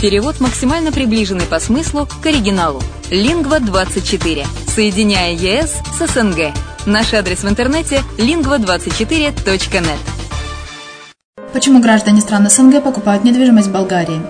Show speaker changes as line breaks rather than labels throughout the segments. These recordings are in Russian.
Перевод максимально приближенный по смыслу к оригиналу. Лингва24. Соединяя ЕС с СНГ. Наш адрес в интернете lingva24.net.
Почему граждане стран СНГ покупают недвижимость в Болгарии?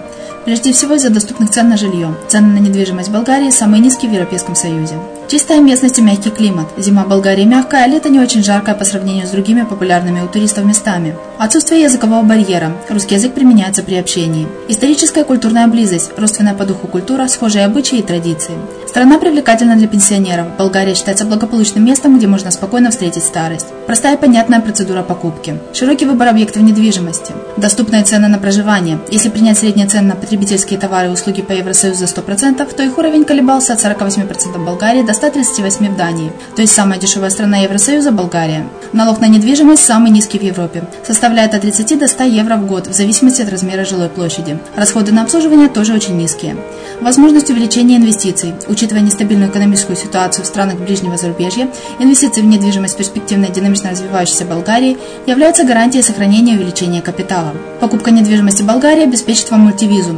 Прежде всего из-за доступных цен на жилье. Цены на недвижимость в Болгарии самые низкие в Европейском Союзе. Чистая местность и мягкий климат. Зима в Болгарии мягкая, а лето не очень жаркое по сравнению с другими популярными у туристов местами. Отсутствие языкового барьера. Русский язык применяется при общении. Историческая и культурная близость. Родственная по духу культура, схожие обычаи и традиции. Страна привлекательна для пенсионеров. Болгария считается благополучным местом, где можно спокойно встретить старость. Простая и понятная процедура покупки. Широкий выбор объектов недвижимости. Доступные цены на проживание. Если принять средние цены на потребительские товары и услуги по Евросоюзу за 100%, то их уровень колебался от 48% в Болгарии до 138 в Дании, то есть самая дешевая страна Евросоюза – Болгария. Налог на недвижимость самый низкий в Европе, составляет от 30 до 100 евро в год в зависимости от размера жилой площади. Расходы на обслуживание тоже очень низкие. Возможность увеличения инвестиций. Учитывая нестабильную экономическую ситуацию в странах ближнего зарубежья, инвестиции в недвижимость перспективной динамично развивающейся Болгарии являются гарантией сохранения и увеличения капитала. Покупка недвижимости Болгарии обеспечит вам мультивизу.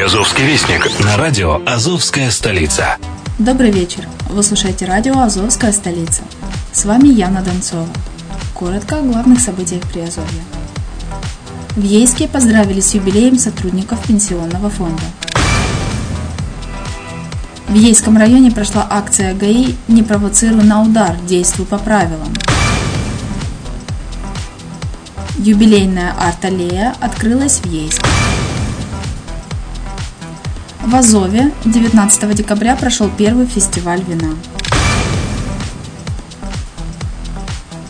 reddefisline.xyz.
Приазовский вестник на радио «Азовская столица».
Добрый вечер. Вы слушаете радио «Азовская столица». С вами Яна Донцова. Коротко о главных событиях Приазовья. В Ейске поздравили с юбилеем сотрудников пенсионного фонда. В Ейском районе прошла акция ГАИ «Не провоцируй на удар, действуй по правилам». Юбилейная арт-аллея открылась в Ейске. В Азове 19 декабря прошел первый фестиваль вина.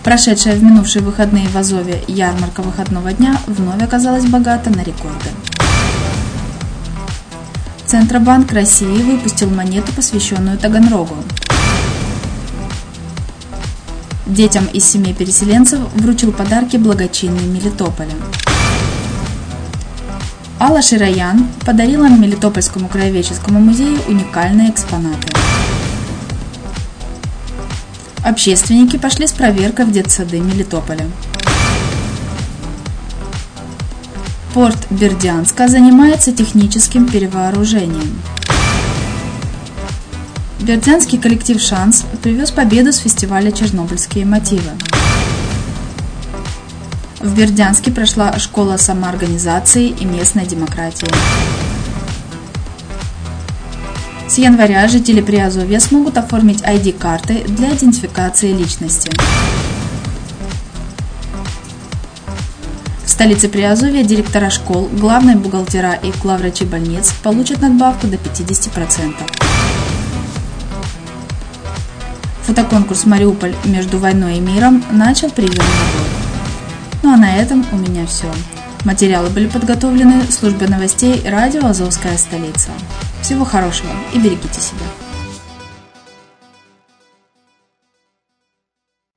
Прошедшая в минувшие выходные в Азове ярмарка выходного дня вновь оказалась богата на рекорды. Центробанк России выпустил монету, посвященную Таганрогу. Детям из семей переселенцев вручил подарки благочинный Мелитополя. Алла Широян подарила Мелитопольскому краеведческому музею уникальные экспонаты. Общественники пошли с проверкой в детсады Мелитополя. Порт Бердянска занимается техническим перевооружением. Бердянский коллектив «Шанс» привез победу с фестиваля «Чернобыльские мотивы». В Бердянске прошла школа самоорганизации и местной демократии. С января жители Приазовья смогут оформить ID-карты для идентификации личности. В столице Приазовья директора школ, главные бухгалтера и главврачи больниц получат надбавку до 50%. Фотоконкурс «Мариуполь. Между войной и миром» начал прием ну а на этом у меня все. Материалы были подготовлены службой новостей радио «Азовская столица». Всего хорошего и берегите себя.